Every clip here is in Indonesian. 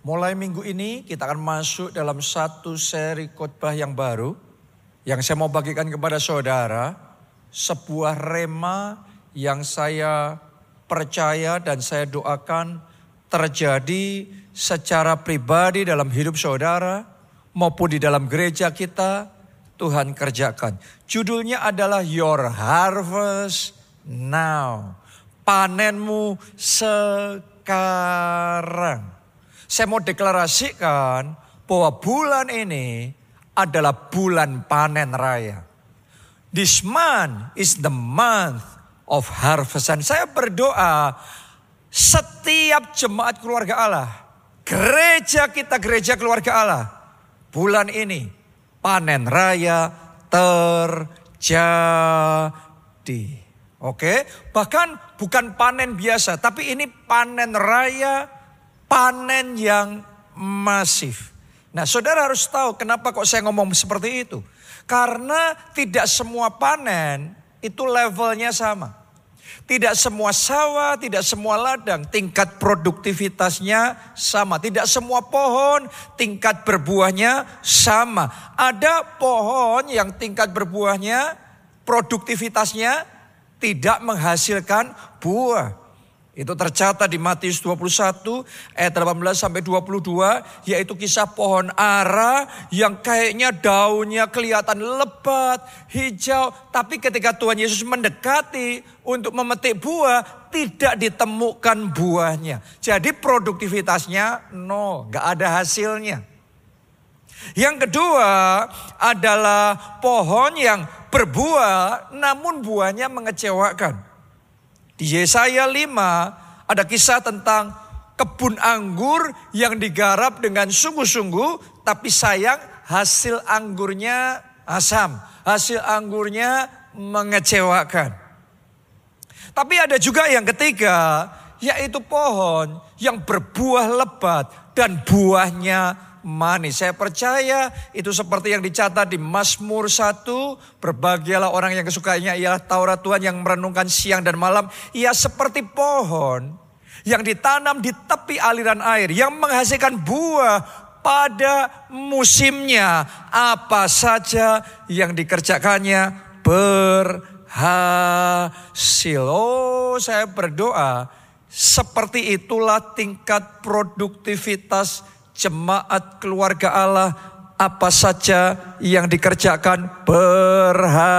Mulai minggu ini kita akan masuk dalam satu seri khotbah yang baru yang saya mau bagikan kepada saudara sebuah rema yang saya percaya dan saya doakan terjadi secara pribadi dalam hidup saudara maupun di dalam gereja kita Tuhan kerjakan. Judulnya adalah Your Harvest Now. Panenmu sekarang. Saya mau deklarasikan bahwa bulan ini adalah bulan panen raya. This month is the month of harvest. Dan saya berdoa setiap jemaat keluarga Allah, gereja kita, gereja keluarga Allah, bulan ini panen raya terjadi. Oke, bahkan bukan panen biasa, tapi ini panen raya panen yang masif. Nah saudara harus tahu kenapa kok saya ngomong seperti itu. Karena tidak semua panen itu levelnya sama. Tidak semua sawah, tidak semua ladang, tingkat produktivitasnya sama. Tidak semua pohon, tingkat berbuahnya sama. Ada pohon yang tingkat berbuahnya, produktivitasnya tidak menghasilkan buah. Itu tercatat di Matius 21 ayat 18 sampai 22 yaitu kisah pohon ara yang kayaknya daunnya kelihatan lebat, hijau, tapi ketika Tuhan Yesus mendekati untuk memetik buah tidak ditemukan buahnya. Jadi produktivitasnya no, gak ada hasilnya. Yang kedua adalah pohon yang berbuah namun buahnya mengecewakan. Di Yesaya 5 ada kisah tentang kebun anggur yang digarap dengan sungguh-sungguh tapi sayang hasil anggurnya asam, hasil anggurnya mengecewakan. Tapi ada juga yang ketiga yaitu pohon yang berbuah lebat dan buahnya manis. Saya percaya itu seperti yang dicatat di Mazmur 1. Berbahagialah orang yang kesukainya ialah Taurat Tuhan yang merenungkan siang dan malam. Ia seperti pohon yang ditanam di tepi aliran air. Yang menghasilkan buah pada musimnya. Apa saja yang dikerjakannya berhasil. Oh saya berdoa seperti itulah tingkat produktivitas jemaat keluarga Allah apa saja yang dikerjakan berhasil.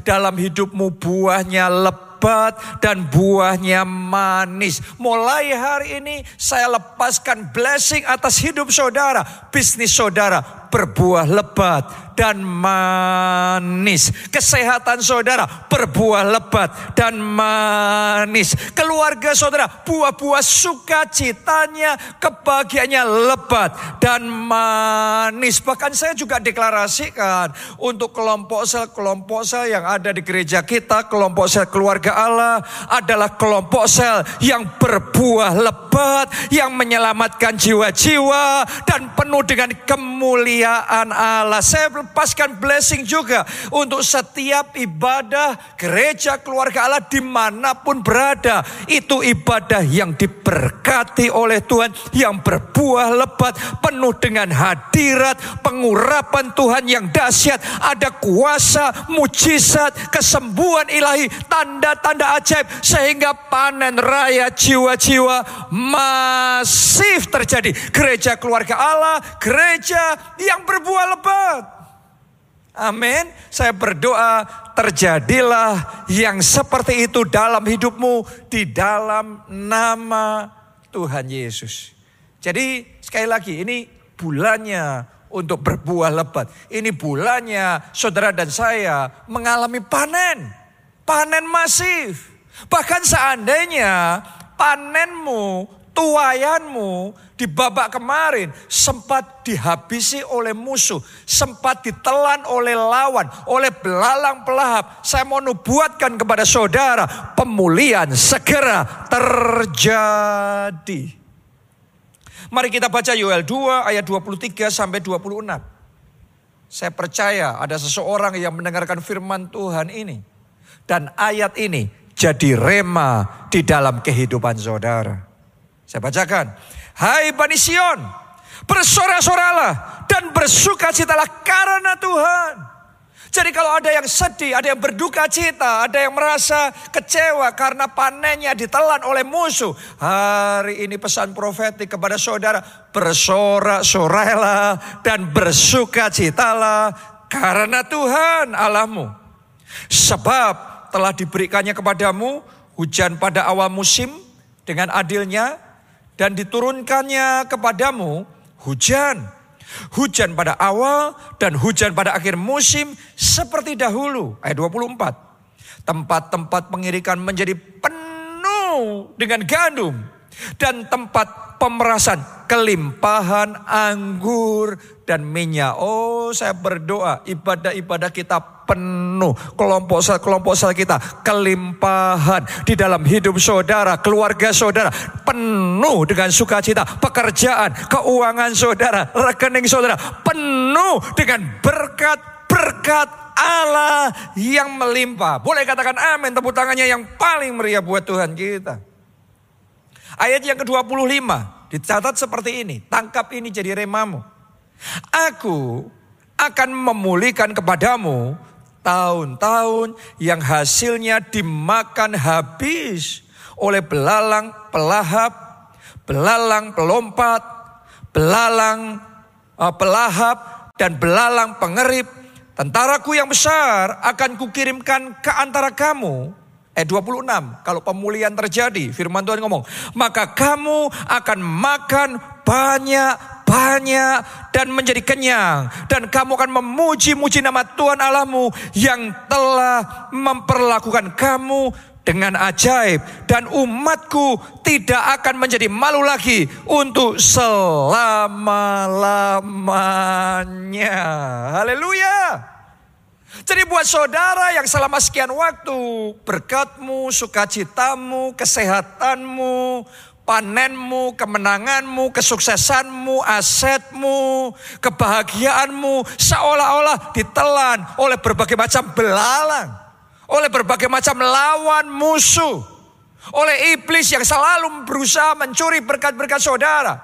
Dalam hidupmu buahnya lebat dan buahnya manis. Mulai hari ini saya lepaskan blessing atas hidup saudara, bisnis saudara berbuah lebat dan manis. Kesehatan saudara berbuah lebat dan manis. Keluarga saudara buah-buah sukacitanya, kebahagiaannya lebat dan manis. Bahkan saya juga deklarasikan untuk kelompok sel-kelompok sel yang ada di gereja kita, kelompok sel keluarga Allah adalah kelompok sel yang berbuah lebat, yang menyelamatkan jiwa-jiwa dan penuh dengan kemuliaan Allah. Saya lepaskan blessing juga untuk setiap ibadah gereja keluarga Allah di mana pun berada. Itu ibadah yang diberkati oleh Tuhan, yang berbuah lebat, penuh dengan hadirat, pengurapan Tuhan yang dahsyat. Ada kuasa, mujizat, kesembuhan ilahi, tanda-tanda ajaib. Sehingga panen raya jiwa-jiwa masif terjadi. Gereja keluarga Allah, gereja yang berbuah lebat. Amin. Saya berdoa terjadilah yang seperti itu dalam hidupmu di dalam nama Tuhan Yesus. Jadi sekali lagi ini bulannya untuk berbuah lebat. Ini bulannya saudara dan saya mengalami panen. Panen masif. Bahkan seandainya panenmu, tuayanmu di babak kemarin sempat dihabisi oleh musuh, sempat ditelan oleh lawan, oleh belalang pelahap. Saya mau nubuatkan kepada saudara, pemulihan segera terjadi. Mari kita baca Yoel 2 ayat 23 sampai 26. Saya percaya ada seseorang yang mendengarkan firman Tuhan ini. Dan ayat ini jadi rema di dalam kehidupan saudara. Saya bacakan. Hai Bani Sion, bersorak-soralah dan bersukacitalah karena Tuhan. Jadi kalau ada yang sedih, ada yang berduka cita, ada yang merasa kecewa karena panennya ditelan oleh musuh. Hari ini pesan profetik kepada saudara, bersorak-sorailah dan bersukacitalah karena Tuhan Allahmu. Sebab telah diberikannya kepadamu hujan pada awal musim dengan adilnya dan diturunkannya kepadamu hujan Hujan pada awal dan hujan pada akhir musim seperti dahulu. Ayat 24. Tempat-tempat pengirikan menjadi penuh dengan gandum. Dan tempat pemerasan kelimpahan anggur dan minyak. Oh saya berdoa ibadah-ibadah kita penuh. Kelompok kelompok sel kita kelimpahan di dalam hidup saudara, keluarga saudara penuh dengan sukacita, pekerjaan, keuangan saudara, rekening saudara penuh dengan berkat-berkat Allah yang melimpah. Boleh katakan amin tepuk tangannya yang paling meriah buat Tuhan kita. Ayat yang ke-25 dicatat seperti ini. Tangkap ini jadi remamu. Aku akan memulihkan kepadamu tahun-tahun yang hasilnya dimakan habis oleh belalang pelahap, belalang pelompat, belalang uh, pelahap, dan belalang pengerip. Tentaraku yang besar akan kukirimkan ke antara kamu Ayat 26, kalau pemulihan terjadi, firman Tuhan ngomong, maka kamu akan makan banyak-banyak dan menjadi kenyang. Dan kamu akan memuji-muji nama Tuhan Allahmu yang telah memperlakukan kamu dengan ajaib. Dan umatku tidak akan menjadi malu lagi untuk selama-lamanya. Haleluya. Jadi buat saudara yang selama sekian waktu berkatmu, sukacitamu, kesehatanmu, panenmu, kemenanganmu, kesuksesanmu, asetmu, kebahagiaanmu seolah-olah ditelan oleh berbagai macam belalang, oleh berbagai macam lawan musuh, oleh iblis yang selalu berusaha mencuri berkat-berkat saudara.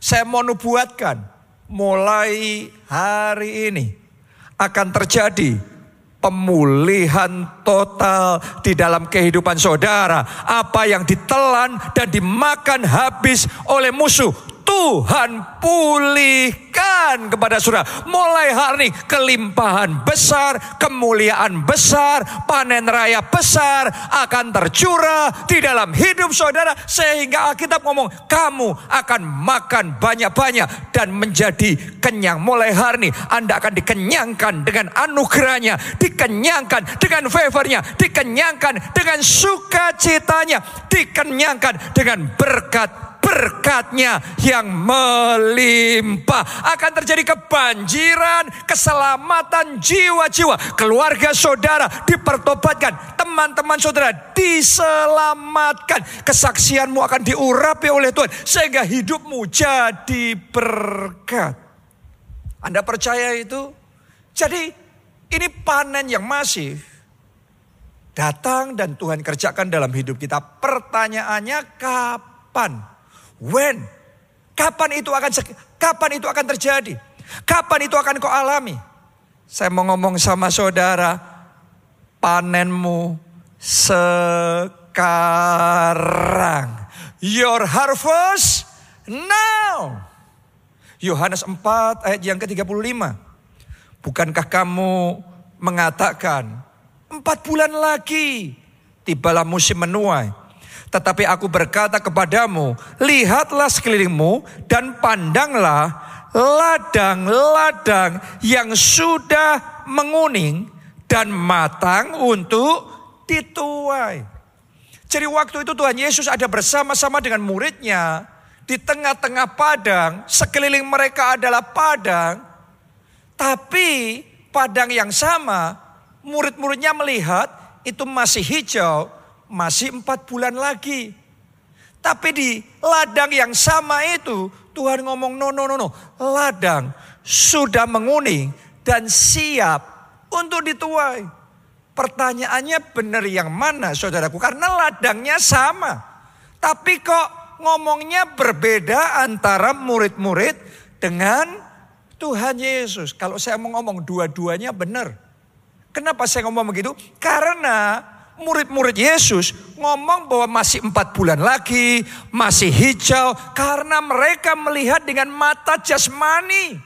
Saya mau nubuatkan mulai hari ini akan terjadi pemulihan total di dalam kehidupan saudara. Apa yang ditelan dan dimakan habis oleh musuh Tuhan pulihkan kepada saudara. Mulai hari ini kelimpahan besar, kemuliaan besar, panen raya besar akan tercurah di dalam hidup saudara. Sehingga Alkitab ngomong kamu akan makan banyak-banyak dan menjadi kenyang. Mulai hari ini Anda akan dikenyangkan dengan anugerahnya, dikenyangkan dengan favornya, dikenyangkan dengan sukacitanya, dikenyangkan dengan berkat berkatnya yang melimpah. Akan terjadi kebanjiran, keselamatan jiwa-jiwa. Keluarga saudara dipertobatkan. Teman-teman saudara diselamatkan. Kesaksianmu akan diurapi oleh Tuhan. Sehingga hidupmu jadi berkat. Anda percaya itu? Jadi ini panen yang masif datang dan Tuhan kerjakan dalam hidup kita. Pertanyaannya kapan? When? Kapan itu akan kapan itu akan terjadi? Kapan itu akan kau alami? Saya mau ngomong sama saudara, panenmu sekarang. Your harvest now. Yohanes 4 ayat yang ke-35. Bukankah kamu mengatakan empat bulan lagi tibalah musim menuai tetapi aku berkata kepadamu, lihatlah sekelilingmu dan pandanglah ladang-ladang yang sudah menguning dan matang untuk dituai. Jadi waktu itu Tuhan Yesus ada bersama-sama dengan muridnya di tengah-tengah padang, sekeliling mereka adalah padang, tapi padang yang sama, murid-muridnya melihat itu masih hijau, masih empat bulan lagi. Tapi di ladang yang sama itu Tuhan ngomong no no no no. Ladang sudah menguning dan siap untuk dituai. Pertanyaannya benar yang mana saudaraku? Karena ladangnya sama. Tapi kok ngomongnya berbeda antara murid-murid dengan Tuhan Yesus. Kalau saya mau ngomong dua-duanya benar. Kenapa saya ngomong begitu? Karena murid-murid Yesus ngomong bahwa masih empat bulan lagi, masih hijau. Karena mereka melihat dengan mata jasmani.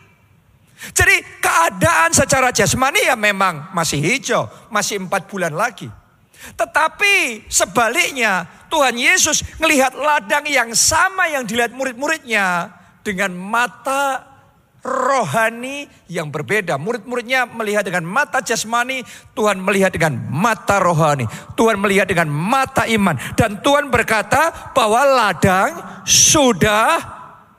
Jadi keadaan secara jasmani ya memang masih hijau, masih empat bulan lagi. Tetapi sebaliknya Tuhan Yesus melihat ladang yang sama yang dilihat murid-muridnya dengan mata rohani yang berbeda. Murid-muridnya melihat dengan mata jasmani, Tuhan melihat dengan mata rohani. Tuhan melihat dengan mata iman. Dan Tuhan berkata bahwa ladang sudah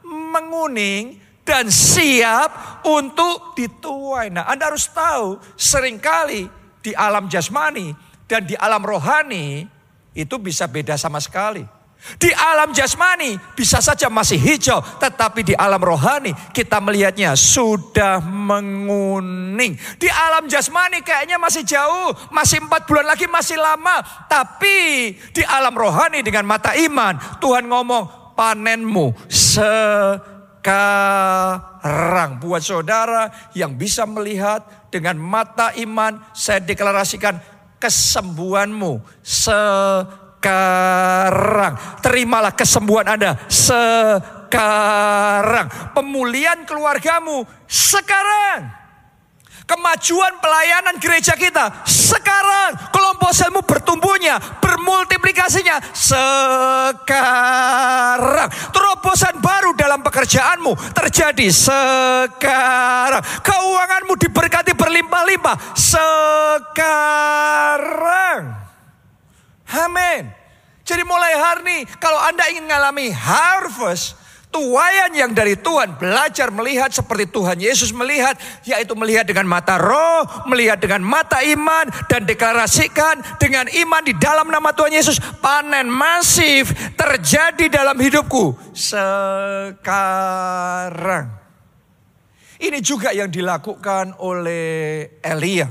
menguning dan siap untuk dituai. Nah Anda harus tahu sering kali di alam jasmani dan di alam rohani itu bisa beda sama sekali. Di alam jasmani bisa saja masih hijau, tetapi di alam rohani kita melihatnya sudah menguning. Di alam jasmani kayaknya masih jauh, masih empat bulan lagi masih lama. Tapi di alam rohani dengan mata iman, Tuhan ngomong panenmu sekarang. Buat saudara yang bisa melihat dengan mata iman, saya deklarasikan kesembuhanmu sekarang. Terimalah kesembuhan Anda sekarang. Pemulihan keluargamu sekarang. Kemajuan pelayanan gereja kita sekarang. Kelompok selmu bertumbuhnya, bermultiplikasinya sekarang. Terobosan baru dalam pekerjaanmu terjadi sekarang. Keuanganmu diberkati berlimpah-limpah sekarang. Amin. Jadi mulai hari ini kalau Anda ingin mengalami harvest, Tuayan yang dari Tuhan belajar melihat seperti Tuhan Yesus melihat, yaitu melihat dengan mata roh, melihat dengan mata iman, dan deklarasikan dengan iman di dalam nama Tuhan Yesus. Panen masif terjadi dalam hidupku sekarang. Ini juga yang dilakukan oleh Elia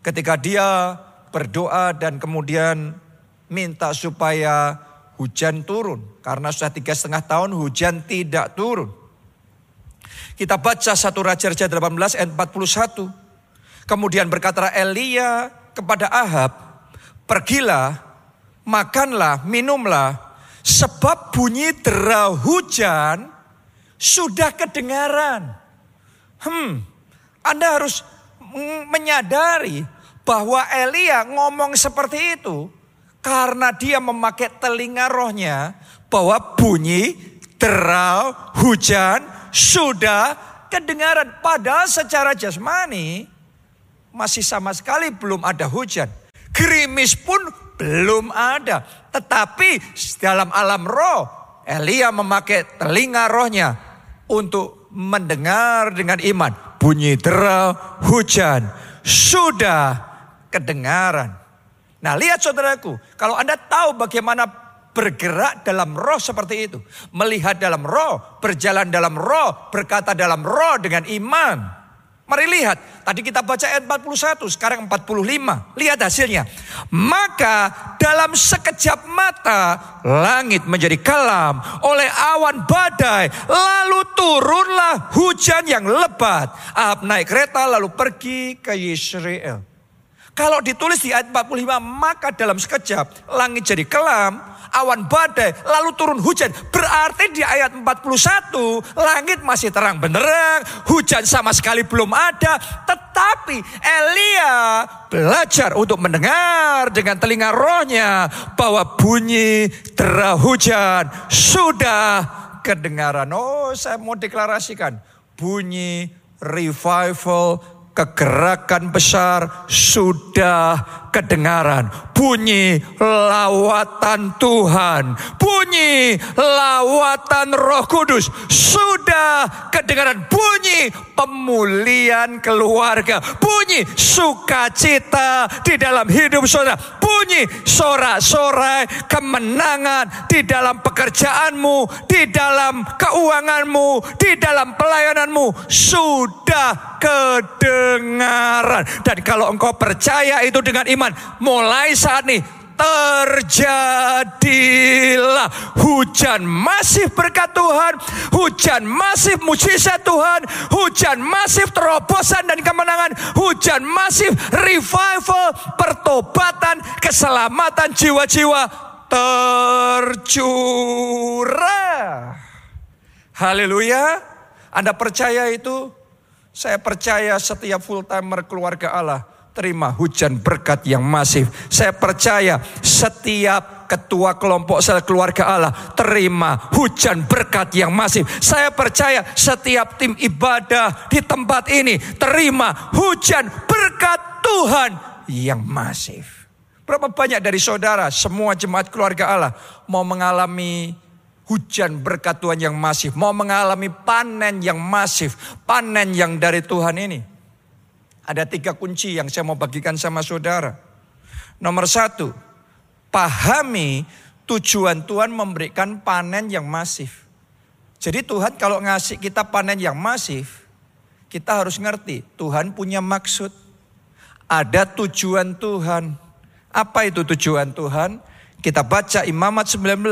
ketika dia berdoa dan kemudian minta supaya hujan turun. Karena sudah tiga setengah tahun hujan tidak turun. Kita baca satu Raja-Raja 18 ayat 41. Kemudian berkata Elia kepada Ahab, pergilah, makanlah, minumlah, sebab bunyi derau hujan sudah kedengaran. Hmm, Anda harus menyadari bahwa Elia ngomong seperti itu karena dia memakai telinga rohnya bahwa bunyi derau hujan sudah kedengaran. Padahal secara jasmani masih sama sekali belum ada hujan. Gerimis pun belum ada. Tetapi dalam alam roh Elia memakai telinga rohnya untuk mendengar dengan iman. Bunyi derau hujan sudah kedengaran. Nah lihat saudaraku, kalau Anda tahu bagaimana bergerak dalam roh seperti itu. Melihat dalam roh, berjalan dalam roh, berkata dalam roh dengan iman. Mari lihat, tadi kita baca ayat 41, sekarang 45. Lihat hasilnya. Maka dalam sekejap mata langit menjadi kelam oleh awan badai. Lalu turunlah hujan yang lebat. Ahab naik kereta lalu pergi ke Yisrael. Kalau ditulis di ayat 45, maka dalam sekejap langit jadi kelam, awan badai, lalu turun hujan. Berarti di ayat 41, langit masih terang benerang, hujan sama sekali belum ada. Tetapi Elia belajar untuk mendengar dengan telinga rohnya bahwa bunyi derah hujan sudah kedengaran. Oh saya mau deklarasikan bunyi revival kegerakan besar sudah kedengaran. Bunyi lawatan Tuhan. Bunyi lawatan roh kudus. Sudah kedengaran bunyi pemulihan keluarga. Bunyi sukacita di dalam hidup saudara. Bunyi sorak-sorai kemenangan di dalam pekerjaanmu. Di dalam keuanganmu. Di dalam pelayananmu. Sudah kedengaran. Dan kalau engkau percaya itu dengan iman mulai saat ini terjadilah hujan masif berkat Tuhan, hujan masif mujizat Tuhan, hujan masif terobosan dan kemenangan, hujan masif revival, pertobatan, keselamatan jiwa-jiwa tercurah. Haleluya. Anda percaya itu? Saya percaya setiap full timer keluarga Allah terima hujan berkat yang masif. Saya percaya setiap ketua kelompok sel keluarga Allah terima hujan berkat yang masif. Saya percaya setiap tim ibadah di tempat ini terima hujan berkat Tuhan yang masif. Berapa banyak dari saudara semua jemaat keluarga Allah mau mengalami hujan berkat Tuhan yang masif, mau mengalami panen yang masif, panen yang dari Tuhan ini. Ada tiga kunci yang saya mau bagikan sama saudara. Nomor satu, pahami tujuan Tuhan memberikan panen yang masif. Jadi Tuhan kalau ngasih kita panen yang masif, kita harus ngerti Tuhan punya maksud. Ada tujuan Tuhan. Apa itu tujuan Tuhan? Kita baca Imamat 19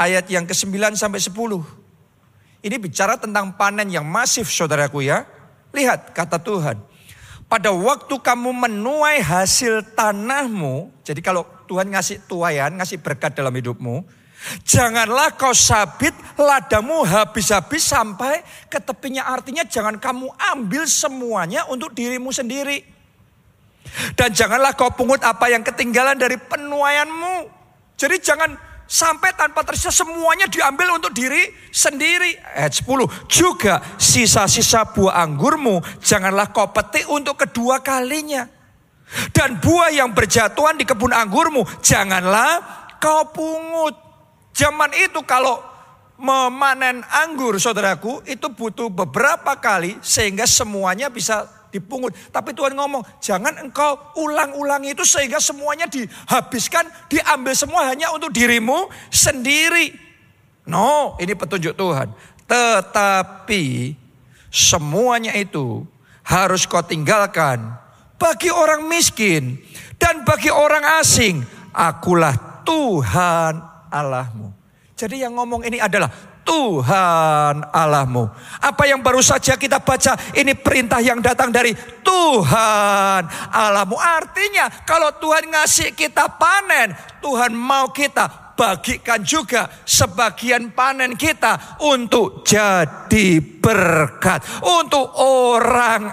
ayat yang ke-9 sampai 10. Ini bicara tentang panen yang masif saudaraku ya. Lihat kata Tuhan pada waktu kamu menuai hasil tanahmu, jadi kalau Tuhan ngasih tuayan, ngasih berkat dalam hidupmu, janganlah kau sabit ladamu habis-habis sampai ke tepinya. Artinya jangan kamu ambil semuanya untuk dirimu sendiri. Dan janganlah kau pungut apa yang ketinggalan dari penuaianmu. Jadi jangan Sampai tanpa tersisa semuanya diambil untuk diri sendiri. Ayat 10. Juga sisa-sisa buah anggurmu janganlah kau petik untuk kedua kalinya. Dan buah yang berjatuhan di kebun anggurmu janganlah kau pungut. Zaman itu kalau memanen anggur saudaraku itu butuh beberapa kali sehingga semuanya bisa dipungut. Tapi Tuhan ngomong, jangan engkau ulang-ulangi itu sehingga semuanya dihabiskan, diambil semua hanya untuk dirimu sendiri. No, ini petunjuk Tuhan. Tetapi semuanya itu harus kau tinggalkan bagi orang miskin dan bagi orang asing. Akulah Tuhan Allahmu. Jadi yang ngomong ini adalah Tuhan Allahmu. Apa yang baru saja kita baca ini perintah yang datang dari Tuhan Allahmu. Artinya kalau Tuhan ngasih kita panen, Tuhan mau kita bagikan juga sebagian panen kita untuk jadi berkat. Untuk orang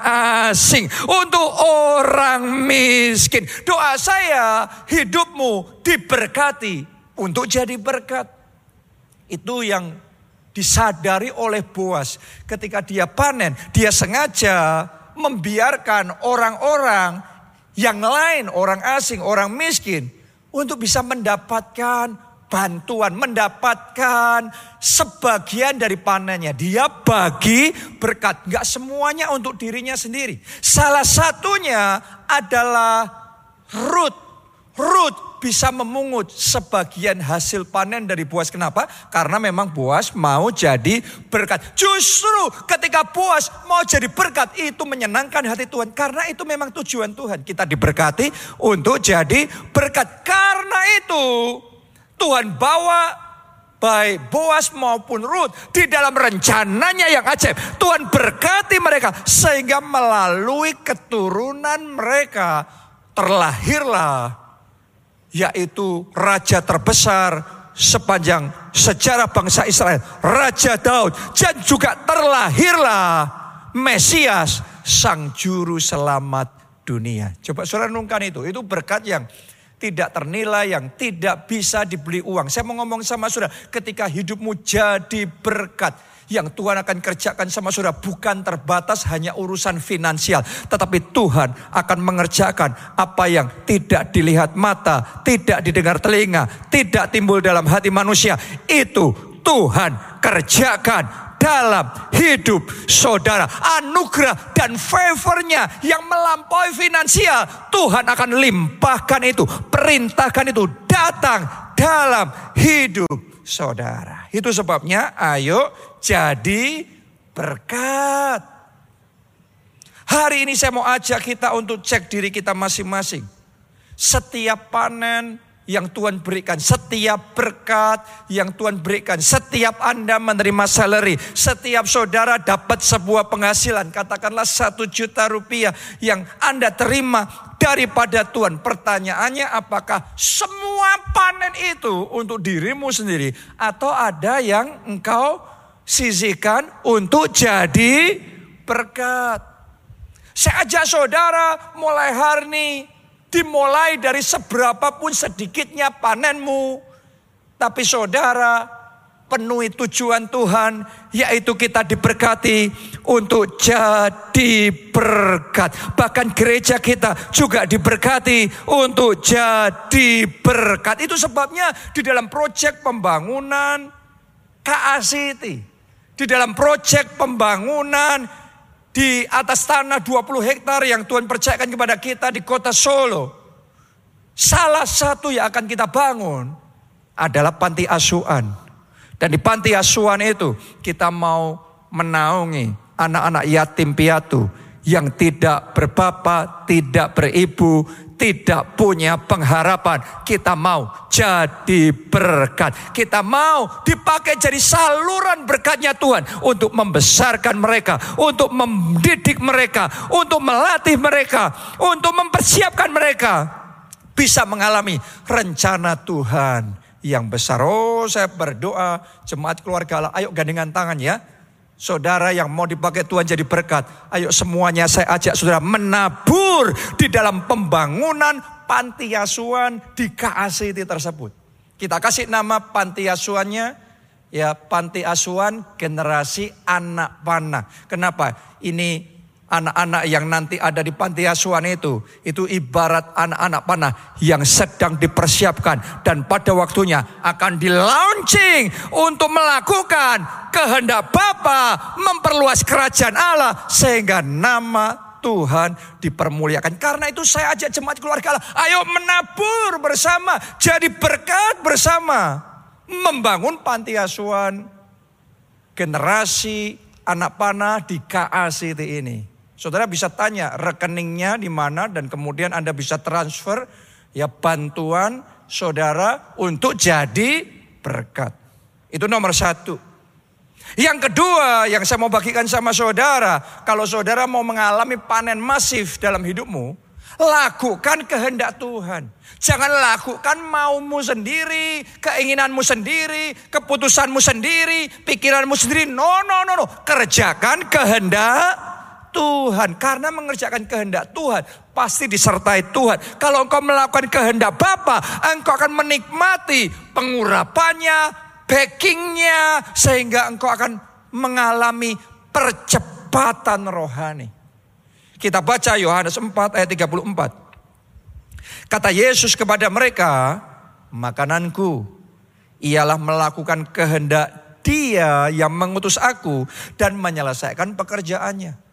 asing, untuk orang miskin. Doa saya hidupmu diberkati untuk jadi berkat. Itu yang disadari oleh Boas ketika dia panen, dia sengaja membiarkan orang-orang yang lain, orang asing, orang miskin untuk bisa mendapatkan bantuan, mendapatkan sebagian dari panennya. Dia bagi berkat, nggak semuanya untuk dirinya sendiri. Salah satunya adalah Ruth. Ruth bisa memungut sebagian hasil panen dari Boas. Kenapa? Karena memang Boas mau jadi berkat. Justru ketika Boas mau jadi berkat itu menyenangkan hati Tuhan. Karena itu memang tujuan Tuhan. Kita diberkati untuk jadi berkat. Karena itu Tuhan bawa baik Boas maupun Ruth di dalam rencananya yang ajaib. Tuhan berkati mereka sehingga melalui keturunan mereka terlahirlah yaitu raja terbesar sepanjang sejarah bangsa Israel, Raja Daud, dan juga terlahirlah Mesias, sang juru selamat dunia. Coba saudara renungkan itu, itu berkat yang tidak ternilai, yang tidak bisa dibeli uang. Saya mau ngomong sama saudara, ketika hidupmu jadi berkat, yang Tuhan akan kerjakan sama saudara bukan terbatas hanya urusan finansial. Tetapi Tuhan akan mengerjakan apa yang tidak dilihat mata, tidak didengar telinga, tidak timbul dalam hati manusia. Itu Tuhan kerjakan dalam hidup saudara. Anugerah dan favornya yang melampaui finansial. Tuhan akan limpahkan itu. Perintahkan itu datang dalam hidup saudara. Itu sebabnya ayo jadi berkat. Hari ini saya mau ajak kita untuk cek diri kita masing-masing. Setiap panen yang Tuhan berikan, setiap berkat yang Tuhan berikan, setiap Anda menerima salary, setiap saudara dapat sebuah penghasilan, katakanlah satu juta rupiah yang Anda terima daripada Tuhan. Pertanyaannya apakah semua panen itu untuk dirimu sendiri? Atau ada yang engkau sisihkan untuk jadi berkat. Saya ajak saudara mulai hari ini Dimulai dari seberapa pun sedikitnya panenmu. Tapi saudara penuhi tujuan Tuhan. Yaitu kita diberkati untuk jadi berkat. Bahkan gereja kita juga diberkati untuk jadi berkat. Itu sebabnya di dalam proyek pembangunan KACT. Di dalam proyek pembangunan di atas tanah 20 hektar yang Tuhan percayakan kepada kita di kota Solo. Salah satu yang akan kita bangun adalah panti asuhan. Dan di panti asuhan itu kita mau menaungi anak-anak yatim piatu yang tidak berbapak, tidak beribu, tidak punya pengharapan. Kita mau jadi berkat. Kita mau dipakai jadi saluran berkatnya Tuhan. Untuk membesarkan mereka. Untuk mendidik mereka. Untuk melatih mereka. Untuk mempersiapkan mereka. Bisa mengalami rencana Tuhan yang besar. Oh saya berdoa jemaat keluarga Allah. Ayo gandengan tangan ya. Saudara yang mau dipakai Tuhan jadi berkat. Ayo semuanya saya ajak saudara menabur di dalam pembangunan panti asuhan di KACT tersebut. Kita kasih nama panti asuhannya ya panti asuhan generasi anak panah. Kenapa? Ini anak-anak yang nanti ada di panti asuhan itu, itu ibarat anak-anak panah yang sedang dipersiapkan dan pada waktunya akan di launching untuk melakukan kehendak Bapa memperluas kerajaan Allah sehingga nama Tuhan dipermuliakan. Karena itu saya ajak jemaat keluarga Allah, ayo menabur bersama, jadi berkat bersama, membangun panti asuhan generasi anak panah di KACT ini. Saudara bisa tanya rekeningnya di mana dan kemudian Anda bisa transfer ya bantuan saudara untuk jadi berkat. Itu nomor satu. Yang kedua yang saya mau bagikan sama saudara, kalau saudara mau mengalami panen masif dalam hidupmu, lakukan kehendak Tuhan. Jangan lakukan maumu sendiri, keinginanmu sendiri, keputusanmu sendiri, pikiranmu sendiri. No, no, no, no. Kerjakan kehendak Tuhan. Karena mengerjakan kehendak Tuhan pasti disertai Tuhan. Kalau engkau melakukan kehendak Bapa, engkau akan menikmati pengurapannya, backingnya, sehingga engkau akan mengalami percepatan rohani. Kita baca Yohanes 4 ayat 34. Kata Yesus kepada mereka, makananku ialah melakukan kehendak dia yang mengutus aku dan menyelesaikan pekerjaannya.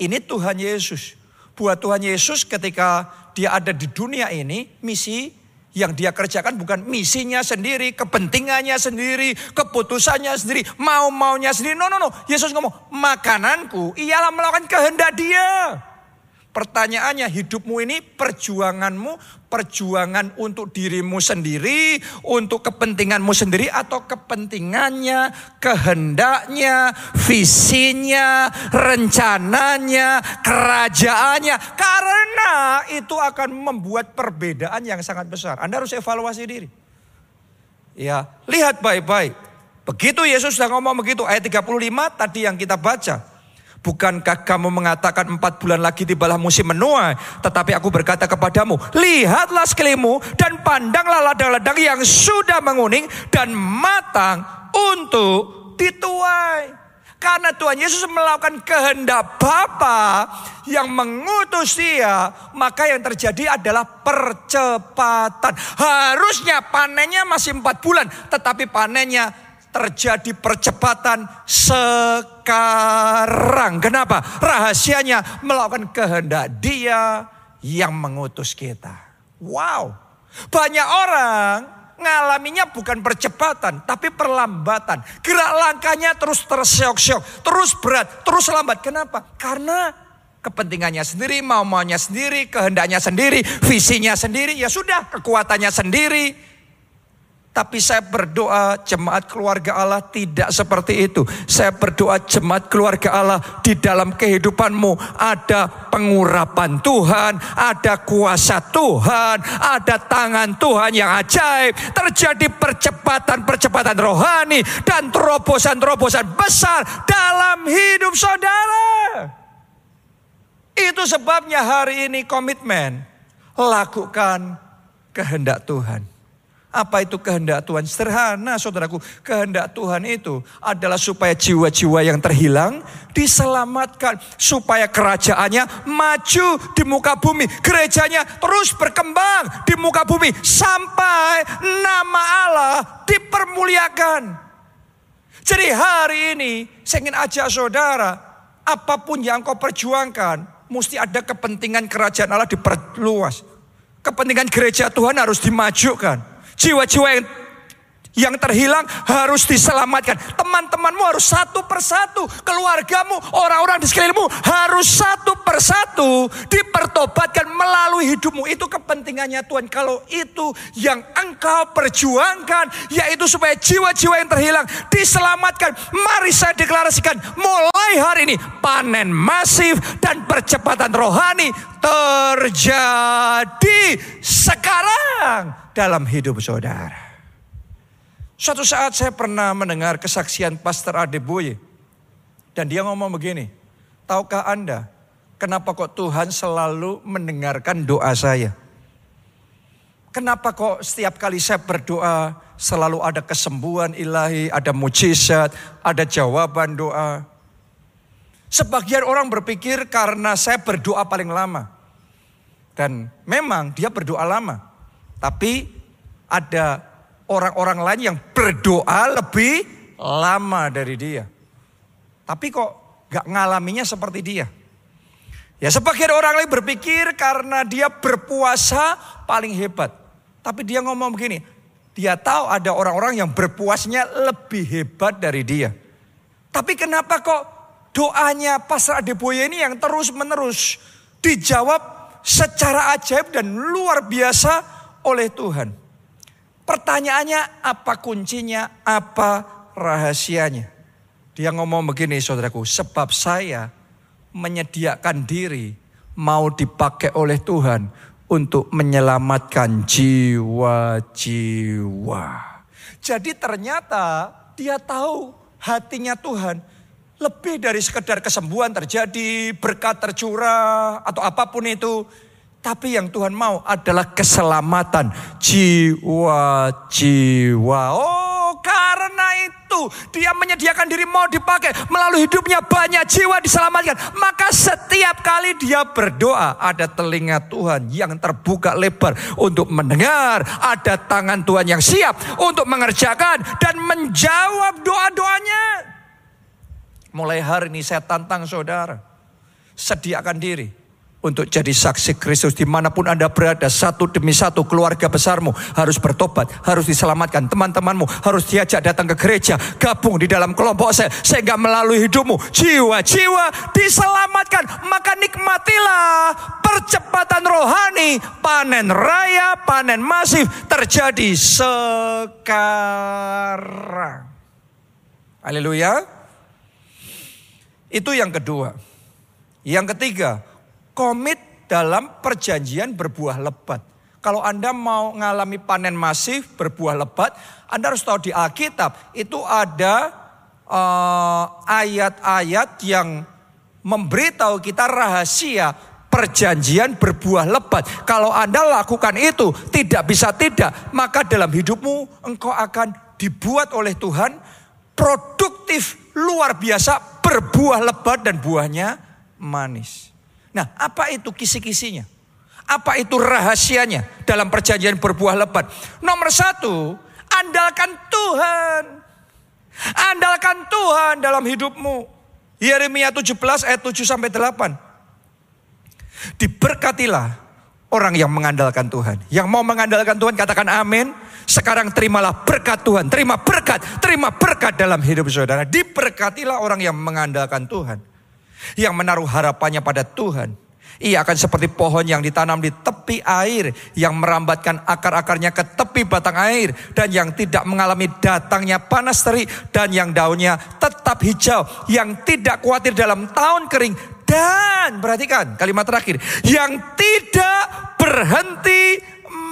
Ini Tuhan Yesus. Buat Tuhan Yesus ketika dia ada di dunia ini, misi yang dia kerjakan bukan misinya sendiri, kepentingannya sendiri, keputusannya sendiri, mau-maunya sendiri. No, no, no. Yesus ngomong, makananku ialah melakukan kehendak dia. Pertanyaannya hidupmu ini perjuanganmu, perjuangan untuk dirimu sendiri, untuk kepentinganmu sendiri atau kepentingannya, kehendaknya, visinya, rencananya, kerajaannya. Karena itu akan membuat perbedaan yang sangat besar. Anda harus evaluasi diri. Ya, lihat baik-baik. Begitu Yesus sudah ngomong begitu ayat 35 tadi yang kita baca. Bukankah kamu mengatakan empat bulan lagi tibalah musim menuai. Tetapi aku berkata kepadamu, lihatlah sekelilingmu dan pandanglah ladang-ladang yang sudah menguning dan matang untuk dituai. Karena Tuhan Yesus melakukan kehendak Bapa yang mengutus dia, maka yang terjadi adalah percepatan. Harusnya panennya masih empat bulan, tetapi panennya terjadi percepatan sekarang. Kenapa? Rahasianya melakukan kehendak dia yang mengutus kita. Wow. Banyak orang ngalaminya bukan percepatan, tapi perlambatan. Gerak langkahnya terus terseok-seok, terus berat, terus lambat. Kenapa? Karena kepentingannya sendiri, mau-maunya sendiri, kehendaknya sendiri, visinya sendiri, ya sudah, kekuatannya sendiri. Tapi saya berdoa jemaat keluarga Allah tidak seperti itu. Saya berdoa jemaat keluarga Allah di dalam kehidupanmu ada pengurapan Tuhan, ada kuasa Tuhan, ada tangan Tuhan yang ajaib. Terjadi percepatan-percepatan rohani dan terobosan-terobosan besar dalam hidup saudara. Itu sebabnya hari ini komitmen lakukan kehendak Tuhan. Apa itu kehendak Tuhan? Sederhana saudaraku, kehendak Tuhan itu adalah supaya jiwa-jiwa yang terhilang diselamatkan. Supaya kerajaannya maju di muka bumi. Gerejanya terus berkembang di muka bumi. Sampai nama Allah dipermuliakan. Jadi hari ini saya ingin ajak saudara, apa pun yang kau perjuangkan, mesti ada kepentingan kerajaan Allah diperluas. Kepentingan gereja Tuhan harus dimajukan. Jiwa-jiwa yang yang terhilang harus diselamatkan. Teman-temanmu harus satu persatu. Keluargamu, orang-orang di sekelilingmu harus satu persatu dipertobatkan melalui hidupmu. Itu kepentingannya Tuhan. Kalau itu yang engkau perjuangkan, yaitu supaya jiwa-jiwa yang terhilang diselamatkan. Mari saya deklarasikan mulai hari ini panen masif dan percepatan rohani terjadi sekarang dalam hidup saudara. Suatu saat saya pernah mendengar kesaksian Pastor Adeboye. Dan dia ngomong begini, tahukah Anda kenapa kok Tuhan selalu mendengarkan doa saya? Kenapa kok setiap kali saya berdoa selalu ada kesembuhan ilahi, ada mujizat, ada jawaban doa? Sebagian orang berpikir karena saya berdoa paling lama. Dan memang dia berdoa lama. Tapi ada orang-orang lain yang berdoa lebih lama dari dia. Tapi kok gak ngalaminya seperti dia. Ya sebagian orang lain berpikir karena dia berpuasa paling hebat. Tapi dia ngomong begini, dia tahu ada orang-orang yang berpuasnya lebih hebat dari dia. Tapi kenapa kok doanya Pastor Adeboye ini yang terus menerus dijawab secara ajaib dan luar biasa oleh Tuhan. Pertanyaannya apa kuncinya, apa rahasianya? Dia ngomong begini saudaraku, sebab saya menyediakan diri mau dipakai oleh Tuhan untuk menyelamatkan jiwa-jiwa. Jadi ternyata dia tahu hatinya Tuhan lebih dari sekedar kesembuhan terjadi, berkat tercurah atau apa pun itu. Tapi yang Tuhan mau adalah keselamatan jiwa-jiwa. Oh, karena itu dia menyediakan diri mau dipakai melalui hidupnya banyak jiwa diselamatkan. Maka setiap kali dia berdoa ada telinga Tuhan yang terbuka lebar untuk mendengar. Ada tangan Tuhan yang siap untuk mengerjakan dan menjawab doa-doanya. Mulai hari ini saya tantang saudara. Sediakan diri untuk jadi saksi Kristus di mana pun Anda berada satu demi satu keluarga besarmu harus bertobat harus diselamatkan. Teman-temanmu harus diajak datang ke gereja gabung di dalam kelompok saya sehingga melalui hidupmu jiwa-jiwa diselamatkan. Maka nikmatilah percepatan rohani panen raya panen masif terjadi sekarang. Haleluya. Itu yang kedua. Yang ketiga komit dalam perjanjian berbuah lebat. Kalau Anda mau mengalami panen masif berbuah lebat, Anda harus tahu di Alkitab itu ada eh, ayat-ayat uh, yang memberitahu kita rahasia perjanjian berbuah lebat. Kalau Anda lakukan itu tidak bisa tidak, maka dalam hidupmu engkau akan dibuat oleh Tuhan produktif luar biasa berbuah lebat dan buahnya manis. Nah, apa itu kisi-kisinya? Apa itu rahasianya dalam perjanjian berbuah lebat? Nomor satu, andalkan Tuhan. Andalkan Tuhan dalam hidupmu. Yeremia 17 ayat 7 sampai 8. Diberkatilah orang yang mengandalkan Tuhan. Yang mau mengandalkan Tuhan katakan amin. Sekarang terimalah berkat Tuhan. Terima berkat, terima berkat dalam hidup saudara. Diberkatilah orang yang mengandalkan Tuhan. Yang menaruh harapannya pada Tuhan. Ia akan seperti pohon yang ditanam di tepi air, yang merambatkan akar-akarnya ke tepi batang air, dan yang tidak mengalami datangnya panas terik, dan yang daunnya tetap hijau, yang tidak khawatir dalam tahun kering, dan perhatikan kalimat terakhir, yang tidak berhenti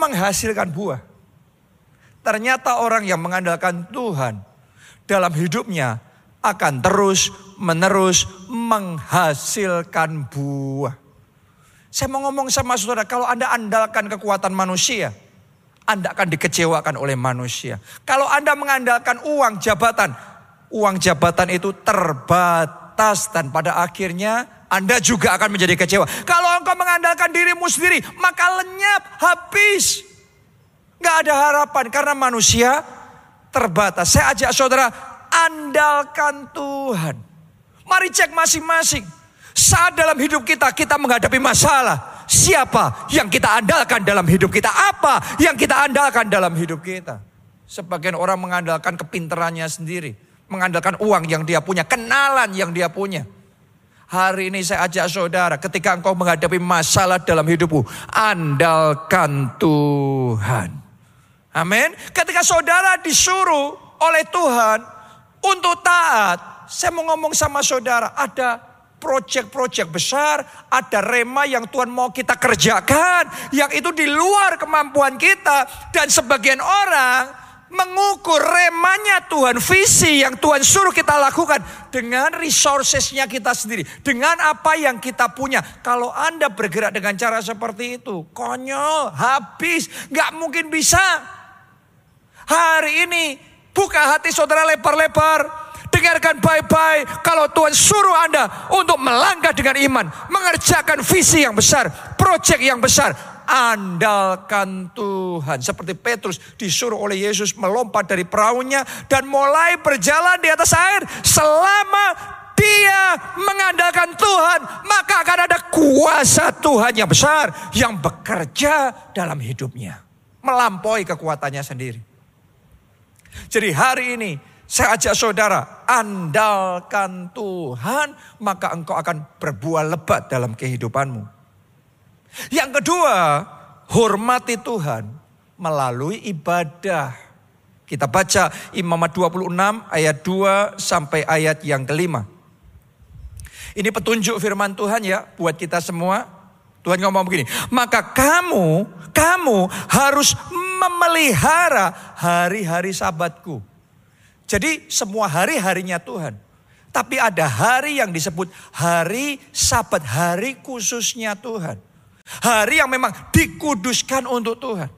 menghasilkan buah. Ternyata orang yang mengandalkan Tuhan dalam hidupnya akan terus menerus menghasilkan buah. Saya mau ngomong sama saudara, kalau Anda andalkan kekuatan manusia, Anda akan dikecewakan oleh manusia. Kalau Anda mengandalkan uang jabatan, uang jabatan itu terbatas dan pada akhirnya Anda juga akan menjadi kecewa. Kalau engkau mengandalkan dirimu sendiri, maka lenyap, habis. Gak ada harapan karena manusia terbatas. Saya ajak saudara, andalkan Tuhan. Mari cek masing-masing. Saat dalam hidup kita kita menghadapi masalah, siapa yang kita andalkan dalam hidup kita? Apa yang kita andalkan dalam hidup kita? Sebagian orang mengandalkan kepintarannya sendiri, mengandalkan uang yang dia punya, kenalan yang dia punya. Hari ini saya ajak saudara, ketika engkau menghadapi masalah dalam hidupmu, andalkan Tuhan. Amin. Ketika saudara disuruh oleh Tuhan untuk taat, saya mau ngomong sama saudara, ada proyek-proyek besar, ada rema yang Tuhan mau kita kerjakan, yang itu di luar kemampuan kita. Dan sebagian orang mengukur remanya Tuhan, visi yang Tuhan suruh kita lakukan dengan resourcesnya kita sendiri, dengan apa yang kita punya. Kalau Anda bergerak dengan cara seperti itu, konyol, habis, nggak mungkin bisa. Hari ini buka hati saudara lebar-lebar, Dengarkan baik-baik. Kalau Tuhan suruh Anda untuk melangkah dengan iman. Mengerjakan visi yang besar. Proyek yang besar. Andalkan Tuhan. Seperti Petrus disuruh oleh Yesus melompat dari perahunya. Dan mulai berjalan di atas air. Selama dia mengandalkan Tuhan. Maka akan ada kuasa Tuhan yang besar. Yang bekerja dalam hidupnya. Melampaui kekuatannya sendiri. Jadi hari ini saya ajak saudara, andalkan Tuhan, maka engkau akan berbuah lebat dalam kehidupanmu. Yang kedua, hormati Tuhan melalui ibadah. Kita baca Imamat 26 ayat 2 sampai ayat yang kelima. Ini petunjuk firman Tuhan ya buat kita semua. Tuhan ngomong begini, maka kamu, kamu harus memelihara hari-hari sabatku jadi semua hari-harinya Tuhan. Tapi ada hari yang disebut hari sabat, hari khususnya Tuhan. Hari yang memang dikuduskan untuk Tuhan.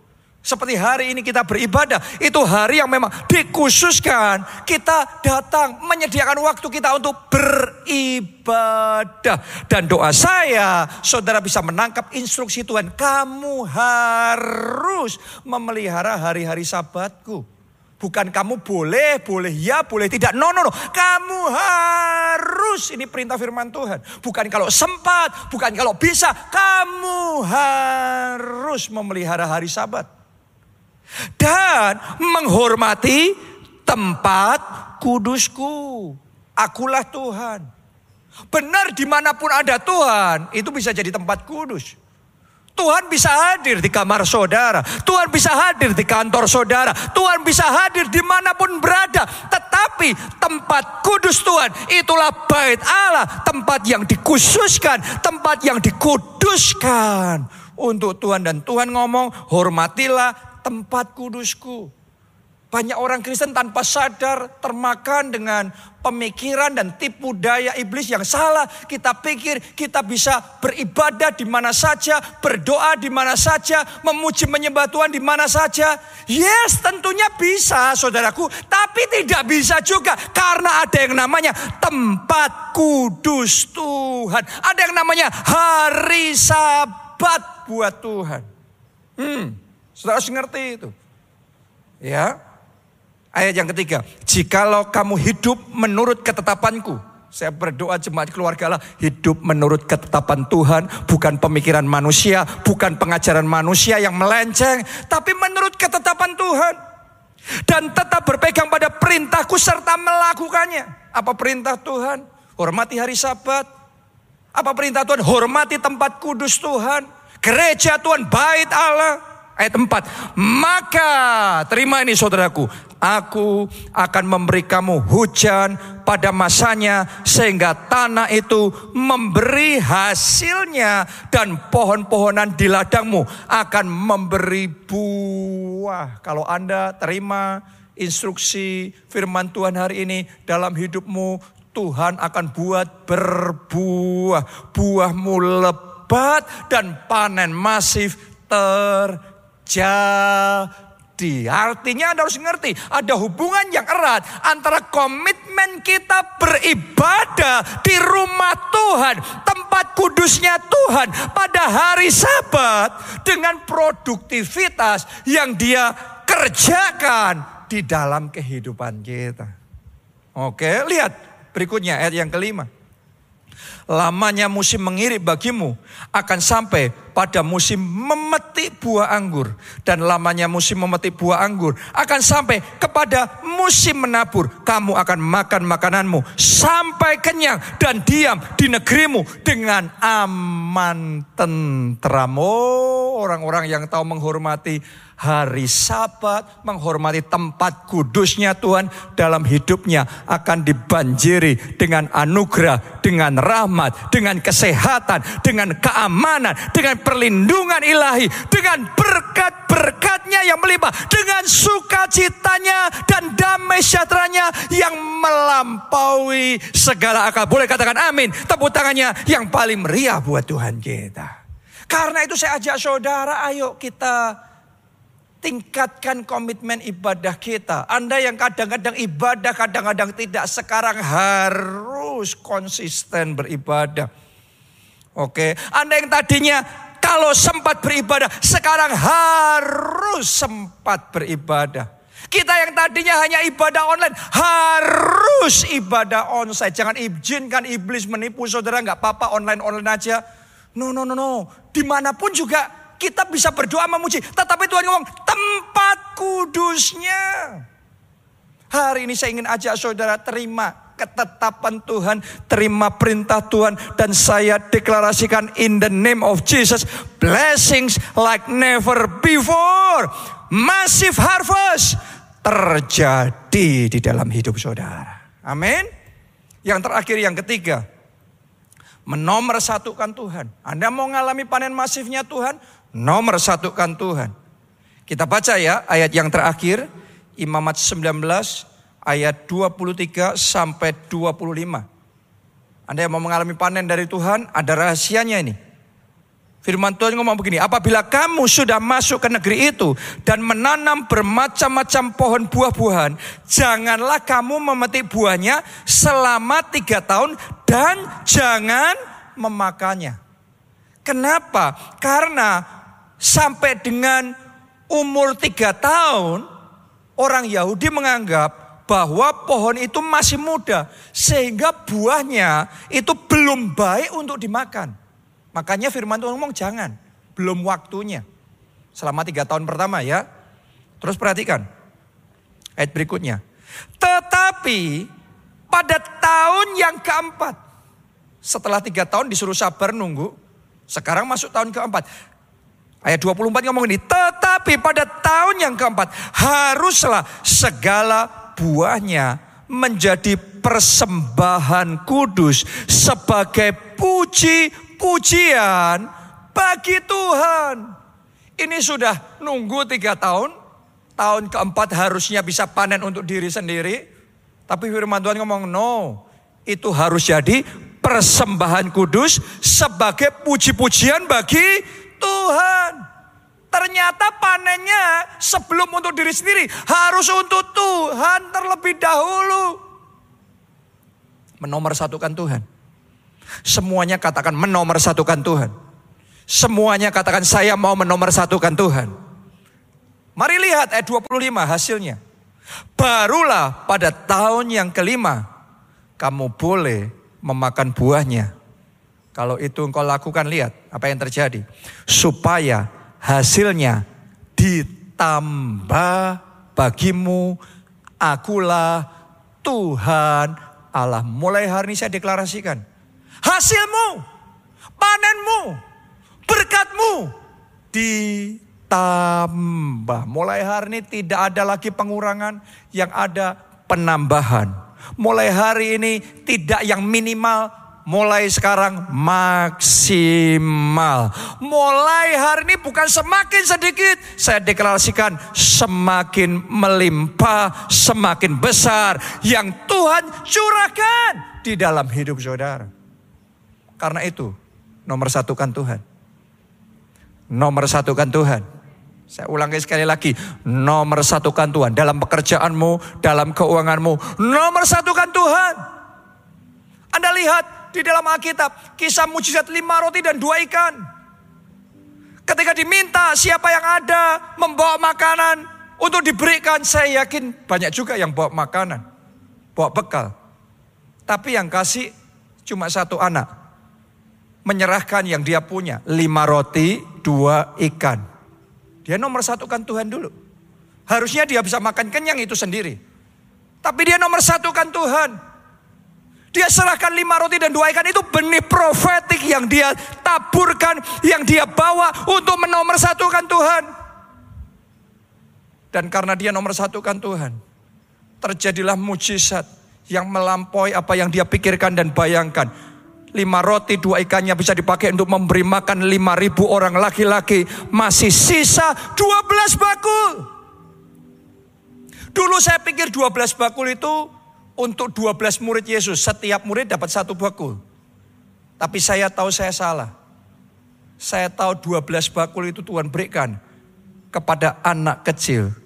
Seperti hari ini kita beribadah, itu hari yang memang dikhususkan. Kita datang menyediakan waktu kita untuk beribadah. Dan doa saya, saudara bisa menangkap instruksi Tuhan. Kamu harus memelihara hari-hari sabatku. Bukan kamu boleh, boleh ya, boleh tidak. No, no, no. Kamu harus, ini perintah firman Tuhan. Bukan kalau sempat, bukan kalau bisa. Kamu harus memelihara hari sabat. Dan menghormati tempat kudusku. Akulah Tuhan. Benar di mana pun ada Tuhan, itu bisa jadi tempat kudus. Tuhan bisa hadir di kamar saudara. Tuhan bisa hadir di kantor saudara. Tuhan bisa hadir di mana pun berada. Tetapi tempat kudus Tuhan itulah bait Allah. Tempat yang dikhususkan. Tempat yang dikuduskan. Untuk Tuhan dan Tuhan ngomong hormatilah tempat kudusku. Banyak orang Kristen tanpa sadar termakan dengan pemikiran dan tipu daya iblis yang salah. Kita pikir kita bisa beribadah di mana saja, berdoa di mana saja, memuji menyembah Tuhan di mana saja. Yes, tentunya bisa, saudaraku, tapi tidak bisa juga karena ada yang namanya tempat kudus Tuhan. Ada yang namanya hari Sabat buat Tuhan. Hmm, saudara harus ngerti itu. Ya, Ayat yang ketiga, jikalau kamu hidup menurut ketetapanku. Saya berdoa jemaat keluarga Allah hidup menurut ketetapan Tuhan. Bukan pemikiran manusia, bukan pengajaran manusia yang melenceng. Tapi menurut ketetapan Tuhan. Dan tetap berpegang pada perintahku serta melakukannya. Apa perintah Tuhan? Hormati hari sabat. Apa perintah Tuhan? Hormati tempat kudus Tuhan. Gereja Tuhan, bait Allah. Ayat 4. Maka, terima ini saudaraku. Aku akan memberi kamu hujan pada masanya sehingga tanah itu memberi hasilnya dan pohon-pohonan di ladangmu akan memberi buah. Kalau Anda terima instruksi firman Tuhan hari ini dalam hidupmu, Tuhan akan buat berbuah. Buahmu lebat dan panen masif terjadi. Artinya Anda harus mengerti, ada hubungan yang erat antara komitmen kita beribadah di rumah Tuhan, tempat kudusnya Tuhan pada hari Sabat dengan produktivitas yang dia kerjakan di dalam kehidupan kita. Oke, lihat berikutnya ayat yang kelima lamanya musim mengirik bagimu akan sampai pada musim memetik buah anggur. Dan lamanya musim memetik buah anggur akan sampai kepada musim menabur. Kamu akan makan makananmu sampai kenyang dan diam di negerimu dengan aman tentram orang-orang yang tahu menghormati hari sabat, menghormati tempat kudusnya Tuhan dalam hidupnya akan dibanjiri dengan anugerah, dengan rahmat, dengan kesehatan, dengan keamanan, dengan perlindungan ilahi, dengan berkat-berkatnya yang melimpah, dengan sukacitanya dan damai sejahteranya yang melampaui segala akal. Boleh katakan amin. Tepuk tangannya yang paling meriah buat Tuhan kita. Karena itu saya ajak saudara, ayo kita tingkatkan komitmen ibadah kita. Anda yang kadang-kadang ibadah, kadang-kadang tidak, sekarang harus konsisten beribadah. Oke, Anda yang tadinya kalau sempat beribadah, sekarang harus sempat beribadah. Kita yang tadinya hanya ibadah online, harus ibadah onsite. Jangan izinkan iblis menipu saudara, nggak apa-apa online-online aja. No, no, no, no. Di mana pun juga kita bisa berdoa memuji. Tetapi Tuhan ngomong tempat kudusnya. Hari ini saya ingin ajak saudara terima ketetapan Tuhan, terima perintah Tuhan dan saya deklarasikan in the name of Jesus blessings like never before. Massive harvest terjadi di dalam hidup saudara. Amin. Yang terakhir yang ketiga, menomorsatukan Tuhan. Anda mau mengalami panen masifnya Tuhan, Nomor satukan Tuhan. Kita baca ya ayat yang terakhir. Imamat 19 ayat 23 sampai 25. Anda yang mau mengalami panen dari Tuhan, ada rahasianya ini. Firman Tuhan ngomong begini, apabila kamu sudah masuk ke negeri itu dan menanam bermacam-macam pohon buah-buahan, janganlah kamu memetik buahnya selama tiga tahun dan jangan memakannya. Kenapa? Karena sampai dengan umur tiga tahun, orang Yahudi menganggap bahwa pohon itu masih muda. Sehingga buahnya itu belum baik untuk dimakan. Makanya firman Tuhan ngomong jangan. Belum waktunya. Selama tiga tahun pertama ya. Terus perhatikan. Ayat berikutnya. Tetapi pada tahun yang keempat. Setelah tiga tahun disuruh sabar nunggu. Sekarang masuk tahun keempat. Ayat 24 ngomong ini, tetapi pada tahun yang keempat haruslah segala buahnya menjadi persembahan kudus sebagai puji-pujian bagi Tuhan. Ini sudah nunggu tiga tahun, tahun keempat harusnya bisa panen untuk diri sendiri. Tapi firman Tuhan ngomong, no, itu harus jadi persembahan kudus sebagai puji-pujian bagi Tuhan. Ternyata panennya sebelum untuk diri sendiri harus untuk Tuhan terlebih dahulu. Menomorsatukan Tuhan. Semuanya katakan menomorsatukan Tuhan. Semuanya katakan saya mau menomorsatukan Tuhan. Mari lihat ayat 25 hasilnya. Barulah pada tahun yang kelima kamu boleh memakan buahnya kalau itu engkau lakukan lihat apa yang terjadi. Supaya hasilnya ditambah bagimu akulah Tuhan Allah. Mulai hari ini saya deklarasikan. Hasilmu panenmu, berkatmu ditambah. Mulai hari ini tidak ada lagi pengurangan, yang ada penambahan. Mulai hari ini tidak yang minimal, mulai sekarang maksimal. Mulai hari ini bukan semakin sedikit, saya deklarasikan semakin melimpah, semakin besar yang Tuhan curahkan di dalam hidup saudara. Karena itu, nomor satu kan Tuhan. Nomor satu kan Tuhan. Saya ulangi sekali lagi, nomor satu kan Tuhan dalam pekerjaanmu, dalam keuanganmu, nomor satu kan Tuhan. Anda lihat di dalam Alkitab. Kisah mujizat lima roti dan dua ikan. Ketika diminta siapa yang ada membawa makanan untuk diberikan. Saya yakin banyak juga yang bawa makanan. Bawa bekal. Tapi yang kasih cuma satu anak. Menyerahkan yang dia punya. Lima roti, dua ikan. Dia nomor satu kan Tuhan dulu. Harusnya dia bisa makan kenyang itu sendiri. Tapi dia nomor satu kan Tuhan. Dia serahkan lima roti dan dua ikan itu benih profetik yang dia taburkan, yang dia bawa untuk menomorsatukan Tuhan. Dan karena dia nomor satukan Tuhan, terjadilah mujizat yang melampaui apa yang dia pikirkan dan bayangkan. Lima roti, dua ikannya bisa dipakai untuk memberi makan lima ribu orang laki-laki. Masih sisa dua belas bakul. Dulu saya pikir dua belas bakul itu untuk 12 murid Yesus. Setiap murid dapat satu bakul. Tapi saya tahu saya salah. Saya tahu 12 bakul itu Tuhan berikan kepada anak kecil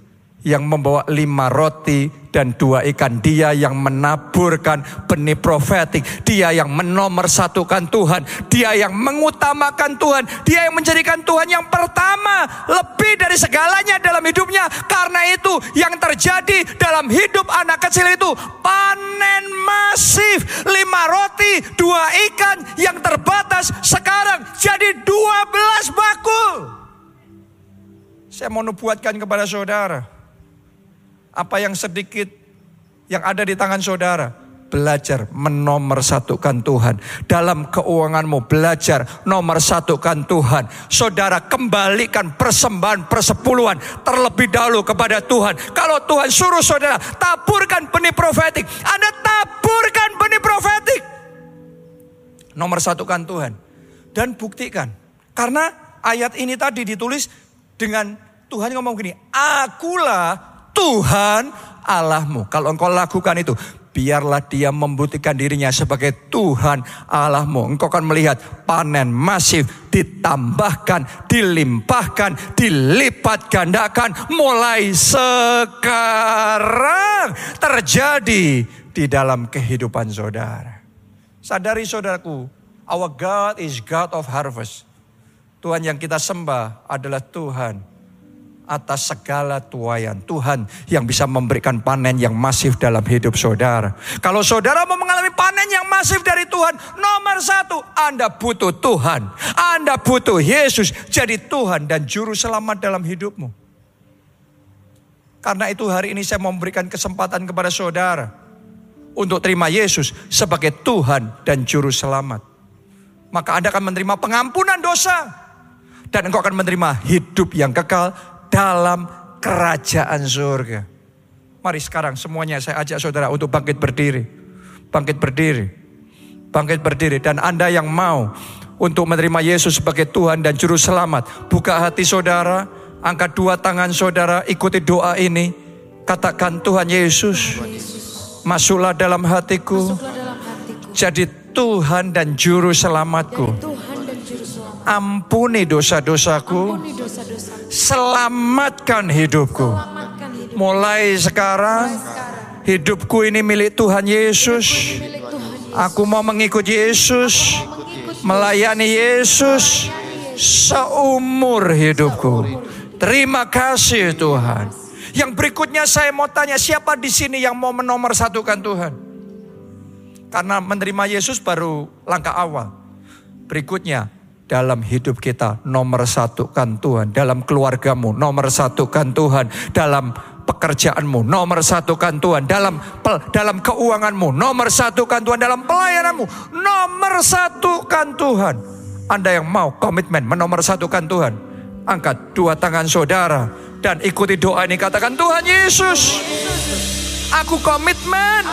yang membawa lima roti dan dua ikan. Dia yang menaburkan benih profetik. Dia yang menomorsatukan Tuhan. Dia yang mengutamakan Tuhan. Dia yang menjadikan Tuhan yang pertama. Lebih dari segalanya dalam hidupnya. Karena itu yang terjadi dalam hidup anak kecil itu. Panen masif. Lima roti, dua ikan yang terbatas. Sekarang jadi dua belas bakul. Saya mau nubuatkan kepada saudara apa yang sedikit yang ada di tangan saudara. Belajar menomorsatukan Tuhan. Dalam keuanganmu belajar nomor satukan Tuhan. Saudara kembalikan persembahan persepuluhan terlebih dahulu kepada Tuhan. Kalau Tuhan suruh saudara taburkan benih profetik. Anda taburkan benih profetik. Nomor satukan Tuhan. Dan buktikan. Karena ayat ini tadi ditulis dengan Tuhan ngomong gini. Akulah Tuhan Allahmu. Kalau engkau lakukan itu, biarlah dia membuktikan dirinya sebagai Tuhan Allahmu. Engkau akan melihat panen masif ditambahkan, dilimpahkan, dilipat gandakan mulai sekarang terjadi di dalam kehidupan saudara. Sadari saudaraku, our God is God of harvest. Tuhan yang kita sembah adalah Tuhan atas segala tuayan. Tuhan yang bisa memberikan panen yang masif dalam hidup saudara. Kalau saudara mau mengalami panen yang masif dari Tuhan, nomor satu, Anda butuh Tuhan. Anda butuh Yesus jadi Tuhan dan Juru Selamat dalam hidupmu. Karena itu hari ini saya memberikan kesempatan kepada saudara untuk terima Yesus sebagai Tuhan dan Juru Selamat. Maka Anda akan menerima pengampunan dosa. Dan engkau akan menerima hidup yang kekal dalam kerajaan surga. Mari sekarang semuanya saya ajak saudara untuk bangkit berdiri. Bangkit berdiri. Bangkit berdiri. Dan Anda yang mau untuk menerima Yesus sebagai Tuhan dan Juru Selamat. Buka hati saudara. Angkat dua tangan saudara. Ikuti doa ini. Katakan Tuhan Yesus. Masuklah dalam hatiku. Jadi Tuhan dan Juru Selamatku. Ampuni dosa-dosaku. Selamatkan hidupku. Mulai sekarang hidupku ini milik Tuhan Yesus. Aku mau mengikut Yesus. Melayani Yesus seumur hidupku. Terima kasih Tuhan. Yang berikutnya saya mau tanya siapa di sini yang mau menomorsatukan Tuhan? Karena menerima Yesus baru langkah awal. Berikutnya dalam hidup kita nomor satu kan Tuhan. Dalam keluargamu nomor satu kan Tuhan. Dalam pekerjaanmu nomor satu kan Tuhan. Dalam dalam keuanganmu nomor satu kan Tuhan. Dalam pelayananmu nomor satu kan Tuhan. Anda yang mau komitmen menomorsatukan Tuhan, angkat dua tangan saudara dan ikuti doa ini katakan Tuhan Yesus, aku komitmen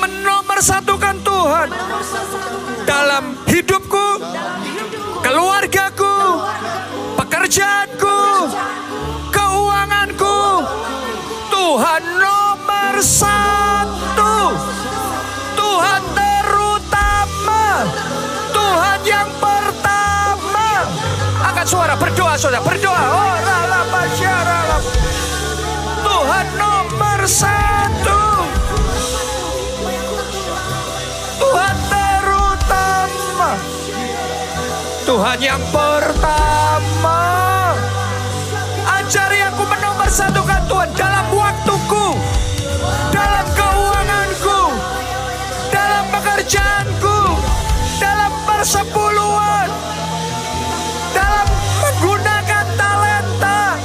menomorsatukan Tuhan dalam hidupku, keluargaku, pekerjaanku, keuanganku. Tuhan nomor satu, Tuhan terutama, Tuhan yang pertama. Angkat suara berdoa saudara, berdoa. Oh, lala. Tuhan nomor satu. Tuhan Tuhan yang pertama. Ajari aku menomorsatukan Tuhan dalam waktuku, dalam keuanganku, dalam pekerjaanku, dalam persepuluhan, dalam menggunakan talenta,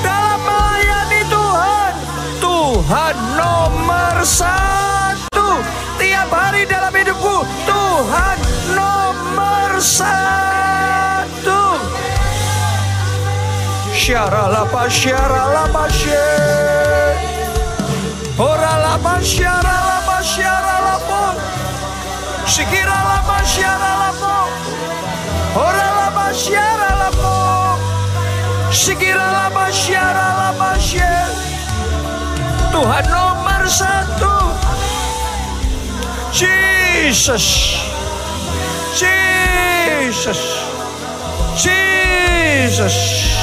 dalam melayani Tuhan. Tuhan nomor satu Syara lapa syara lapa Ora lapa syara lapa syara lapo. Sikira lapa syara lapo. Ora lapa syara lapo. Sikira lapa syara lapa Tuhan nomor satu. Jesus. Jesus. Jesus.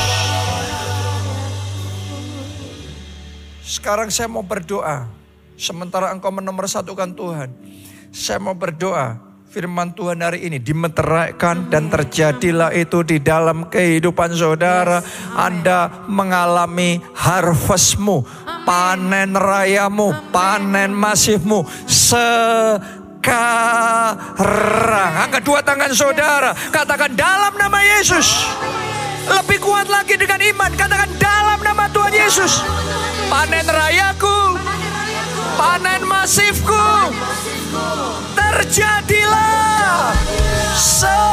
Sekarang saya mau berdoa. Sementara engkau menomorsatukan Tuhan. Saya mau berdoa. Firman Tuhan hari ini dimeteraikan dan terjadilah itu di dalam kehidupan saudara. Anda mengalami harvestmu, panen rayamu, panen masifmu. Sekarang. Angkat dua tangan saudara. Katakan dalam nama Yesus. Lebih kuat lagi dengan iman. Katakan dalam nama Tuhan Yesus. Panen rayaku. Panen masifku. Terjadilah. Sekarang.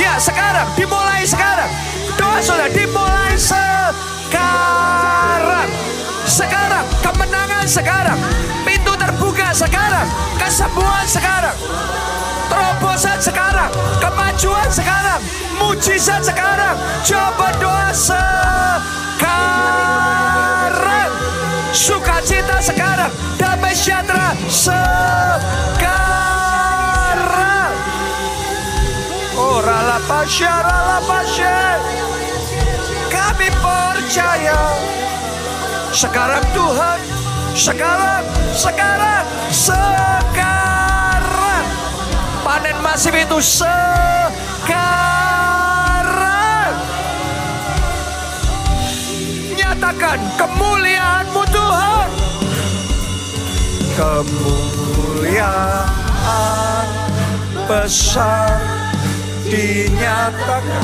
Ya sekarang. Dimulai sekarang. Doa saudara dimulai sekarang. Sekarang. Kemenangan sekarang. Sekarang. Kesembuhan sekarang terobosan sekarang, kemajuan sekarang, mujizat sekarang. Coba doa sekarang, sukacita sekarang, damai sejahtera sekarang. Oh rala pasya, rala pasya. Kami percaya sekarang Tuhan, sekarang, sekarang, sekarang panen masif itu sekarang. Nyatakan kemuliaanmu Tuhan. Kemuliaan besar dinyatakan.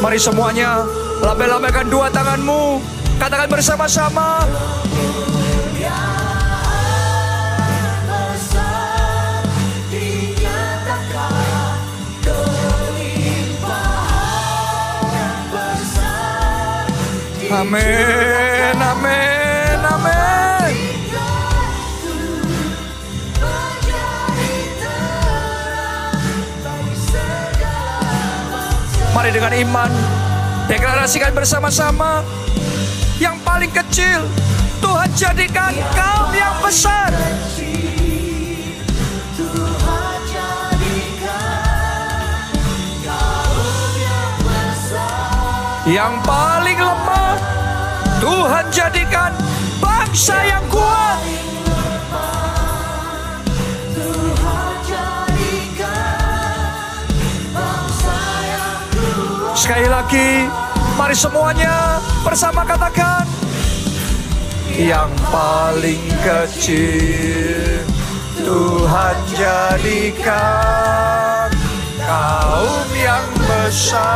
Mari semuanya lambai-lambaikan dua tanganmu. Katakan bersama-sama. Amin, amin. Mari dengan iman deklarasikan bersama-sama yang paling kecil Tuhan jadikan kau yang besar. Yang paling lemah Tuhan jadikan bangsa yang kuat. Sekali lagi, mari semuanya bersama katakan, yang paling kecil Tuhan jadikan kaum yang besar.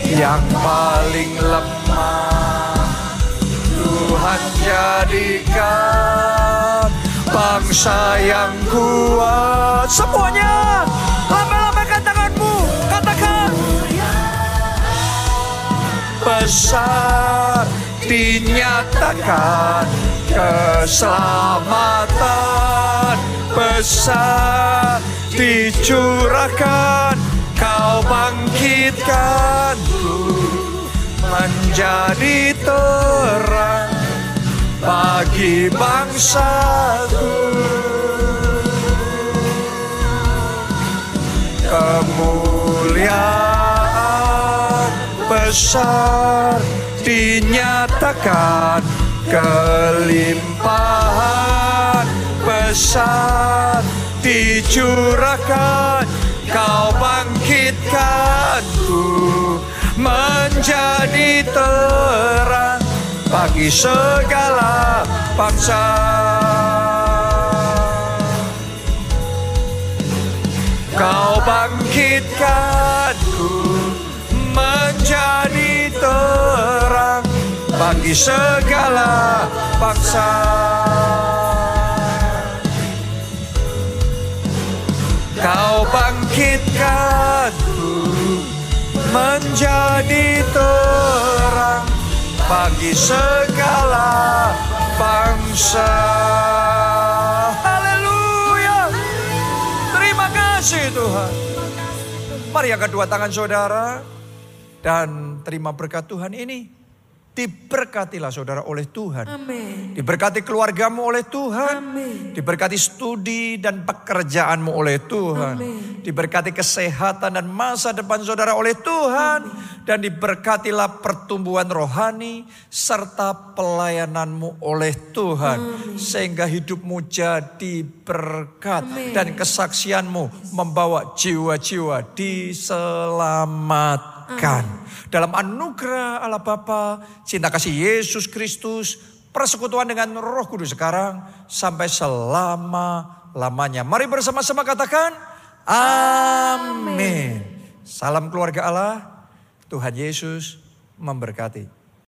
Yang paling lemah Tuhan jadikan bangsa yang kuat. Semuanya lambaikan tanganmu katakan. Besar dinyatakan keselamatan. Besar dicurahkan kau bangkitkanku menjadi terang bagi bangsaku kemuliaan besar dinyatakan kelimpahan besar dicurahkan kau bangkitkanku menjadi terang bagi segala bangsa kau bangkitkanku menjadi terang bagi segala bangsa. Kau bangkitkanku menjadi terang bagi segala bangsa. Haleluya. Terima kasih Tuhan. Mari angkat dua tangan saudara dan terima berkat Tuhan ini. Diberkatilah saudara oleh Tuhan. Amin. Diberkati keluargamu oleh Tuhan. Amin. Diberkati studi dan pekerjaanmu oleh Tuhan. Amin. Diberkati kesehatan dan masa depan saudara oleh Tuhan. Dan diberkatilah pertumbuhan rohani serta pelayananmu oleh Tuhan. Sehingga hidupmu jadi berkat. Amin. Dan kesaksianmu membawa jiwa-jiwa Dalam anugerah Allah Bapa, cinta kasih Yesus Kristus, persekutuan dengan Roh Kudus sekarang sampai selama-lamanya. Mari bersama-sama katakan amin. Salam keluarga Allah. Tuhan Yesus memberkati.